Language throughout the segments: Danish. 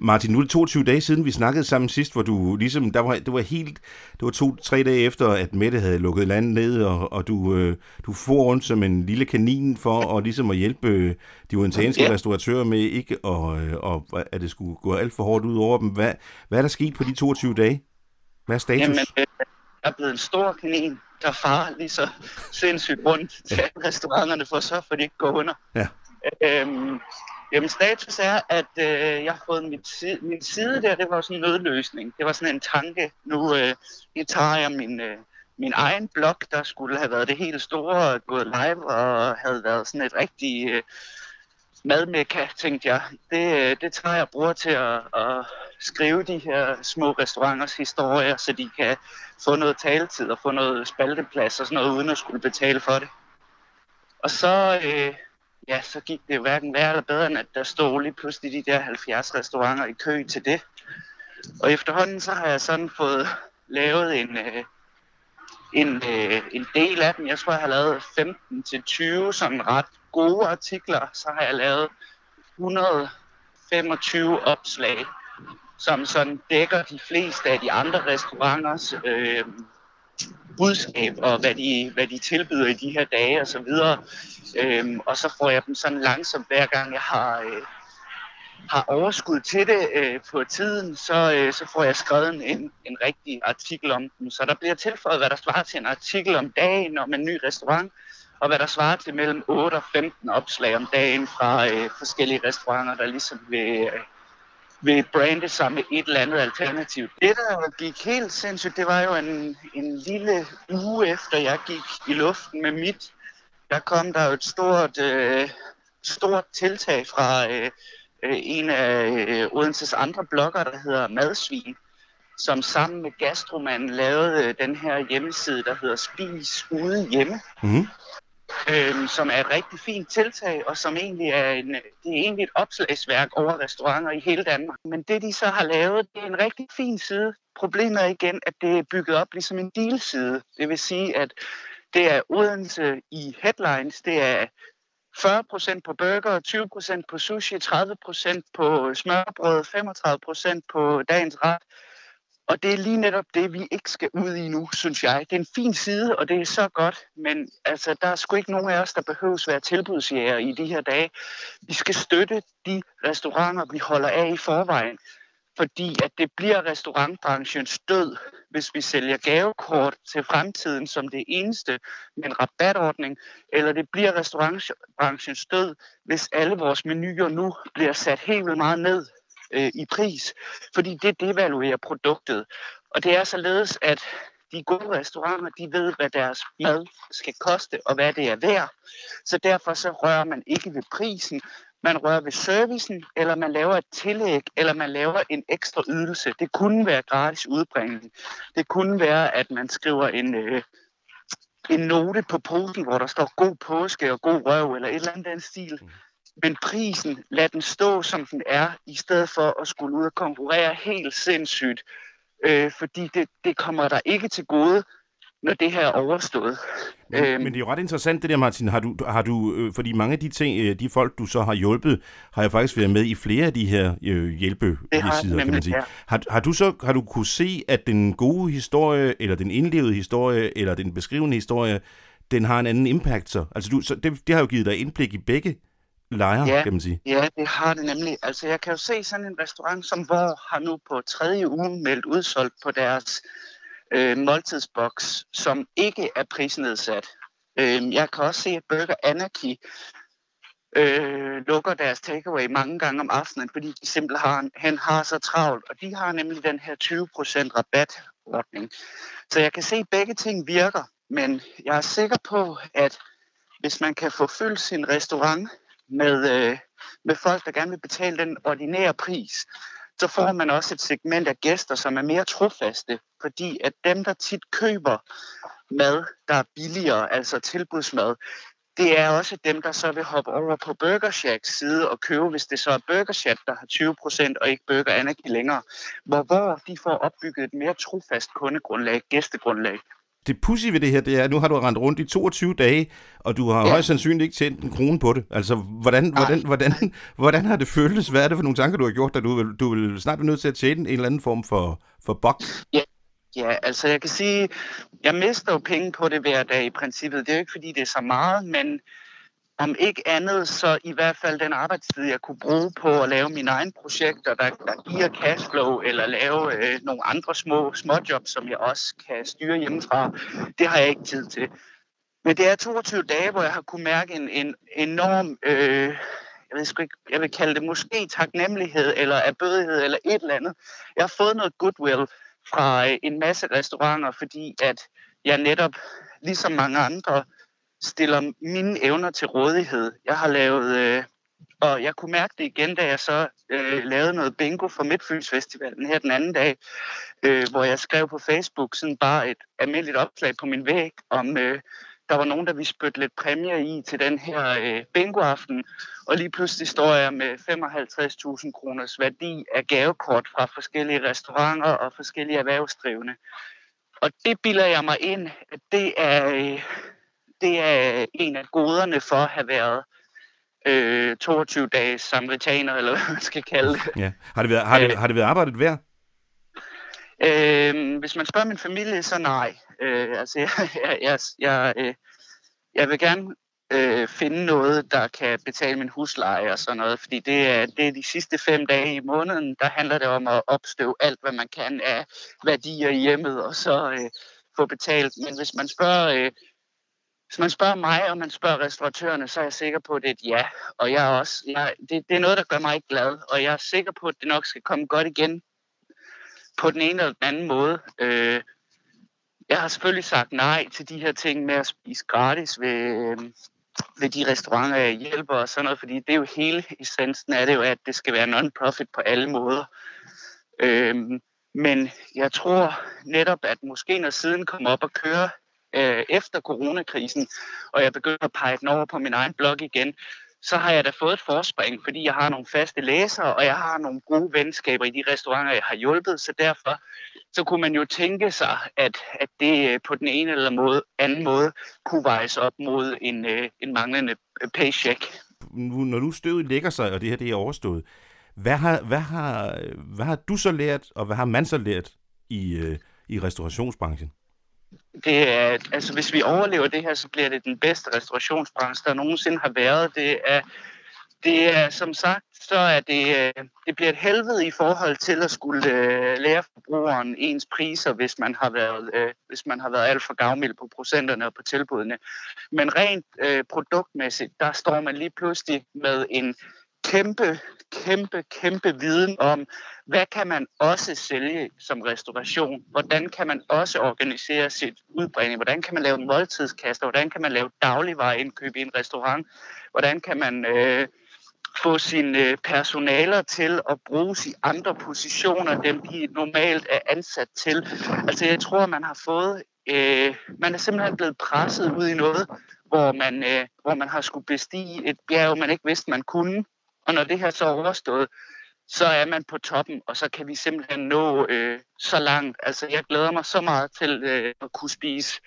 Martin, nu er det 22 dage siden, vi snakkede sammen sidst, hvor du ligesom, der var, det var helt, det var to-tre dage efter, at Mette havde lukket landet ned, og, og du, øh, du får rundt som en lille kanin for at, ligesom at hjælpe øh, de orientanske ja. restauratører med ikke og, øh, og, at det skulle gå alt for hårdt ud over dem. Hvad, hvad er der sket på de 22 dage? Hvad er status? Jamen, øh, jeg er blevet en stor kanin, der farer lige så sindssygt rundt til ja. restauranterne for at sørge for, at de ikke går under. Ja. Øhm, jamen status er, at øh, jeg har fået min, side, min side der, det var sådan en nødløsning. Det var sådan en tanke. Nu, øh, nu tager jeg min, øh, min egen blog, der skulle have været det helt store, gået live og havde været sådan et rigtig øh, madmekka, tænkte jeg. Det, øh, det tager jeg bruger til at, at skrive de her små restauranters historier, så de kan få noget taletid og få noget spalteplads og sådan noget, uden at skulle betale for det. Og så, øh, ja, så gik det hverken værre eller bedre, end at der stod lige pludselig de der 70 restauranter i kø til det. Og efterhånden så har jeg sådan fået lavet en, øh, en, øh, en del af dem. Jeg tror, jeg har lavet 15 til 20 sådan ret gode artikler. Så har jeg lavet 125 opslag som sådan dækker de fleste af de andre restauranters øh, budskab og hvad de, hvad de tilbyder i de her dage og så videre. Øhm, og så får jeg dem sådan langsomt hver gang jeg har, øh, har overskud til det øh, på tiden, så, øh, så får jeg skrevet en, en rigtig artikel om dem. Så der bliver tilføjet, hvad der svarer til en artikel om dagen om en ny restaurant, og hvad der svarer til mellem 8 og 15 opslag om dagen fra øh, forskellige restauranter, der ligesom vil, øh, vil brande sig med et eller andet alternativ. Det, der gik helt sindssygt, det var jo en, en lille uge efter, jeg gik i luften med mit. Der kom der jo et stort, øh, stort tiltag fra øh, øh en af øh, Odenses andre blogger, der hedder Madsvin, som sammen med Gastromanden lavede øh, den her hjemmeside, der hedder Spis Ude Hjemme. Mm øh, som er et rigtig fint tiltag, og som egentlig er, en, øh, det er egentlig et opslagsværk over restauranter i hele Danmark. Men det, de så har lavet, det er en rigtig fin side. Problemet er igen, at det er bygget op ligesom en deal-side. Det vil sige, at det er Odense i headlines, det er 40% på burger, 20% på sushi, 30% på smørbrød, 35% på dagens ret. Og det er lige netop det, vi ikke skal ud i nu, synes jeg. Det er en fin side, og det er så godt, men altså, der er sgu ikke nogen af os, der behøves være tilbudsjæger i de her dage. Vi skal støtte de restauranter, vi holder af i forvejen, fordi at det bliver restaurantbranchens død, hvis vi sælger gavekort til fremtiden som det eneste med en rabatordning, eller det bliver restaurantbranchens død, hvis alle vores menuer nu bliver sat helt vildt meget ned øh, i pris, fordi det devaluerer produktet. Og det er således, at de gode restauranter, de ved, hvad deres mad skal koste og hvad det er værd. Så derfor så rører man ikke ved prisen, man rører ved servicen, eller man laver et tillæg, eller man laver en ekstra ydelse. Det kunne være gratis udbringning. Det kunne være, at man skriver en, øh, en note på posen, hvor der står god påske og god røv, eller et eller andet den stil. Mm. Men prisen, lad den stå som den er, i stedet for at skulle ud og konkurrere helt sindssygt. Øh, fordi det, det kommer der ikke til gode, når det her er overstået. Men, øhm, men det er jo ret interessant det der, Martin. Har du, har du, øh, fordi mange af de ting, øh, de folk, du så har hjulpet, har jo faktisk været med i flere af de her øh, hjælpesider, kan man sige. Ja. Har, har du så har du kunne se, at den gode historie, eller den indlevede historie, eller den beskrivende historie, den har en anden impact så? Altså du, så det, det har jo givet dig indblik i begge lejer, ja, kan man sige. Ja, det har det nemlig. Altså, jeg kan jo se sådan en restaurant som Hvor har nu på tredje uge meldt udsolgt på deres øh, måltidsboks, som ikke er prisnedsat. Øh, jeg kan også se, at Burger Anarchy øh, lukker deres takeaway mange gange om aftenen, fordi de simpelthen han har så travlt, og de har nemlig den her 20% rabatordning. Så jeg kan se, at begge ting virker, men jeg er sikker på, at hvis man kan få fyldt sin restaurant med, øh, med folk, der gerne vil betale den ordinære pris, så får man også et segment af gæster, som er mere trofaste, fordi at dem, der tit køber mad, der er billigere, altså tilbudsmad, det er også dem, der så vil hoppe over på Burger Shacks side og købe, hvis det så er Burger Shack, der har 20% og ikke Burger Anarchy længere. Hvor, hvor de får opbygget et mere trofast kundegrundlag, gæstegrundlag det pussy ved det her, det er, at nu har du rendt rundt i 22 dage, og du har ja. højst sandsynligt ikke tjent en krone på det. Altså, hvordan, hvordan, hvordan, hvordan har det føltes? Hvad er det for nogle tanker, du har gjort, at du vil, du vil snart være nødt til at tjene en eller anden form for, for bok? Ja. Ja, altså jeg kan sige, jeg mister jo penge på det hver dag i princippet. Det er jo ikke, fordi det er så meget, men om ikke andet, så i hvert fald den arbejdstid, jeg kunne bruge på at lave mine egne projekter, der, der giver cashflow, eller lave øh, nogle andre små småjobs, som jeg også kan styre hjemmefra, det har jeg ikke tid til. Men det er 22 dage, hvor jeg har kunne mærke en, en enorm, øh, jeg ved sgu ikke, jeg vil kalde det måske taknemmelighed, eller erbødighed, eller et eller andet. Jeg har fået noget goodwill fra øh, en masse restauranter, fordi at jeg netop, ligesom mange andre, stiller mine evner til rådighed. Jeg har lavet, øh, og jeg kunne mærke det igen, da jeg så øh, lavede noget bingo for Midtfynsfestivalen her den anden dag, øh, hvor jeg skrev på Facebook sådan bare et almindeligt opslag på min væg, om øh, der var nogen, der ville spytte lidt præmier i til den her øh, bingoaften, og lige pludselig står jeg med 55.000 kroners værdi af gavekort fra forskellige restauranter og forskellige erhvervsdrivende. Og det bilder jeg mig ind, at det er, øh, det er en af goderne for at have været øh, 22 dages samaritaner, eller hvad man skal kalde det. Ja. Har, det været, har, det, øh. har det været arbejdet værd? Øh, hvis man spørger min familie, så nej. Øh, altså, jeg, jeg, jeg, jeg, øh, jeg vil gerne øh, finde noget, der kan betale min husleje og sådan noget, fordi det er, det er de sidste fem dage i måneden, der handler det om at opstøve alt, hvad man kan af værdier i hjemmet, og så øh, få betalt. Men hvis man spørger øh, hvis man spørger mig, og man spørger restauratørerne, så er jeg sikker på, at det er et ja. Og jeg er også, jeg, det, det er noget, der gør mig glad. Og jeg er sikker på, at det nok skal komme godt igen på den ene eller den anden måde. Øh, jeg har selvfølgelig sagt nej til de her ting med at spise gratis ved, øh, ved de restauranter, jeg hjælper og sådan noget, fordi det er jo hele essensen af det jo, at det skal være non-profit på alle måder. Øh, men jeg tror netop, at måske når siden kommer op og kører øh, efter coronakrisen, og jeg begynder at pege den over på min egen blog igen, så har jeg da fået et forspring, fordi jeg har nogle faste læsere, og jeg har nogle gode venskaber i de restauranter, jeg har hjulpet, så derfor så kunne man jo tænke sig, at, at det øh, på den ene eller måde, anden måde kunne vejes op mod en, øh, en manglende øh, paycheck. Nu, når nu støvet lægger sig, og det her det er overstået, hvad har, hvad, har, hvad har du så lært, og hvad har man så lært i, i restaurationsbranchen? Det er, altså hvis vi overlever det her, så bliver det den bedste restaurationsbranche, der nogensinde har været. Det er, det er som sagt, så er det, øh, det bliver et helvede i forhold til at skulle øh, lære forbrugeren ens priser, hvis man har været, øh, hvis man har været alt for gavmild på procenterne og på tilbudene. Men rent øh, produktmæssigt, der står man lige pludselig med en kæmpe, kæmpe, kæmpe viden om, hvad kan man også sælge som restauration? Hvordan kan man også organisere sit udbringning? Hvordan kan man lave en måltidskaster? Hvordan kan man lave dagligvareindkøb i en restaurant? Hvordan kan man øh, få sine øh, personaler til at bruges i andre positioner, dem de normalt er ansat til? Altså jeg tror, man har fået, øh, man er simpelthen blevet presset ud i noget, hvor man, øh, hvor man har skulle bestige et bjerg, man ikke vidste, man kunne. Og når det her så er overstået, så er man på toppen, og så kan vi simpelthen nå øh, så langt. Altså, jeg glæder mig så meget til øh, at kunne spise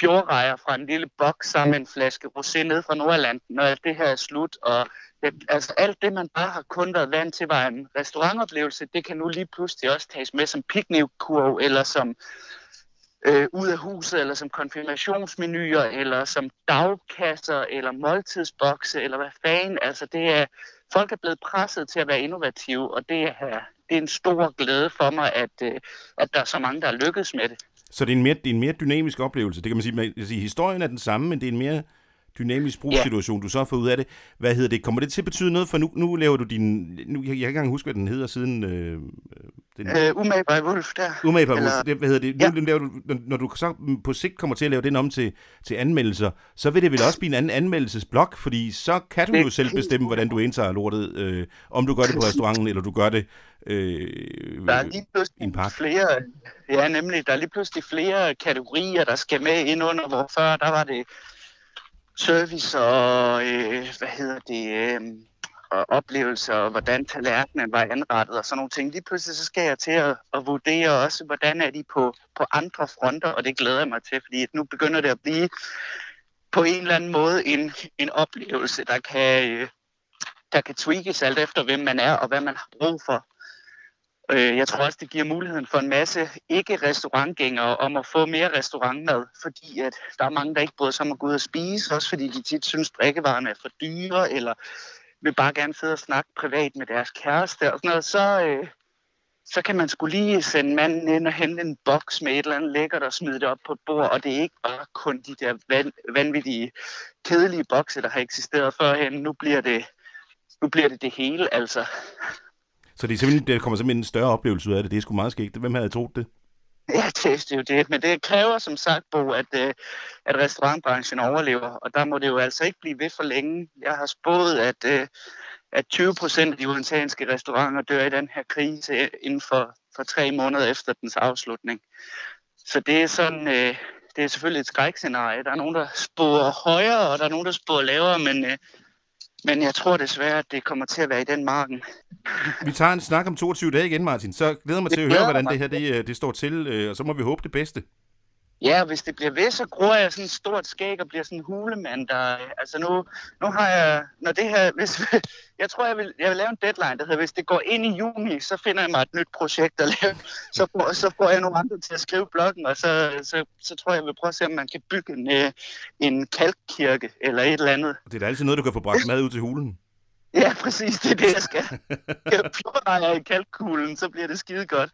fjordrejer fra en lille boks sammen med en flaske rosé ned fra Nordland, når alt det her er slut. Og det, altså, alt det, man bare har kun været vant til, var en restaurantoplevelse, det kan nu lige pludselig også tages med som piknikkurv, eller som øh, ud af huset, eller som konfirmationsmenuer, eller som dagkasser, eller måltidsbokse, eller hvad fanden. Altså, det er folk er blevet presset til at være innovative, og det er, det er en stor glæde for mig, at, øh, at der er så mange, der er lykkedes med det. Så det er en mere, det er en mere dynamisk oplevelse. Det kan man sige, man kan sige, historien er den samme, men det er en mere dynamisk brugssituation, ja. du så har fået ud af det. Hvad hedder det? Kommer det til at betyde noget? For nu, nu laver du din... Nu, jeg, jeg kan ikke engang huske, hvad den hedder siden... Øh, den, uh, Umage by Wolf, der. Umage by Wolf. Det, hvad hedder det? Ja. Nu, laver du, når, du så på sigt kommer til at lave den om til, til anmeldelser, så vil det vel også blive en anden anmeldelsesblok, fordi så kan du det jo selv bestemme, hvordan du indtager lortet. Øh, om du gør det på restauranten, eller du gør det øh, der er lige pludselig park. flere, ja nemlig, der er lige pludselig flere kategorier, der skal med ind under, hvor før der var det service og, øh, hvad hedder det, øh, og oplevelser, og hvordan tallerkenen var anrettet og sådan nogle ting. Lige pludselig så skal jeg til at, at vurdere også, hvordan er de på, på andre fronter, og det glæder jeg mig til, fordi nu begynder det at blive på en eller anden måde en, en oplevelse, der kan, øh, der kan tweakes alt efter, hvem man er og hvad man har brug for. Øh, jeg tror også, det giver muligheden for en masse ikke-restaurantgængere om at få mere restaurantmad, fordi at der er mange, der ikke bryder sig om at gå ud og spise, også fordi de tit synes, drikkevarerne er for dyre, eller vil bare gerne sidde og snakke privat med deres kæreste og sådan noget, så, øh, så kan man skulle lige sende manden ind og hente en boks med et eller andet lækkert og smide det op på et bord, og det er ikke bare kun de der van, vanvittige, kedelige bokse, der har eksisteret førhen. Nu bliver det, nu bliver det det hele, altså. Så det, er simpelthen, det kommer simpelthen en større oplevelse ud af det. Det er sgu meget skægt. Hvem havde troet det? Ja, det er jo det. Men det kræver som sagt, Bo, at, øh, at restaurantbranchen overlever. Og der må det jo altså ikke blive ved for længe. Jeg har spået, at, øh, at 20 procent af de udenlandske restauranter dør i den her krise øh, inden for, for tre måneder efter dens afslutning. Så det er sådan, øh, det er selvfølgelig et skrækscenarie. Der er nogen, der spår højere, og der er nogen, der spår lavere, men men jeg tror desværre, at det kommer til at være i den marken. Vi tager en snak om 22 dage igen, Martin. Så glæder mig til at høre, hvordan det her det, øh, det står til, øh, og så må vi håbe det bedste. Ja, hvis det bliver ved, så gror jeg sådan et stort skæg og bliver sådan en hulemand, der... Altså nu, nu har jeg... Når det her... Hvis, jeg tror, jeg vil, jeg vil lave en deadline, der hedder, hvis det går ind i juni, så finder jeg mig et nyt projekt at lave. Så får, så får jeg nogle andre til at skrive bloggen, og så, så, så tror jeg, jeg vil prøve at se, om man kan bygge en, øh, en kalkkirke eller et eller andet. Det er da altid noget, du kan få bragt mad ud til hulen. Ja, præcis. Det er det, jeg skal. Jeg plummer i kalkkuglen, så bliver det skide godt.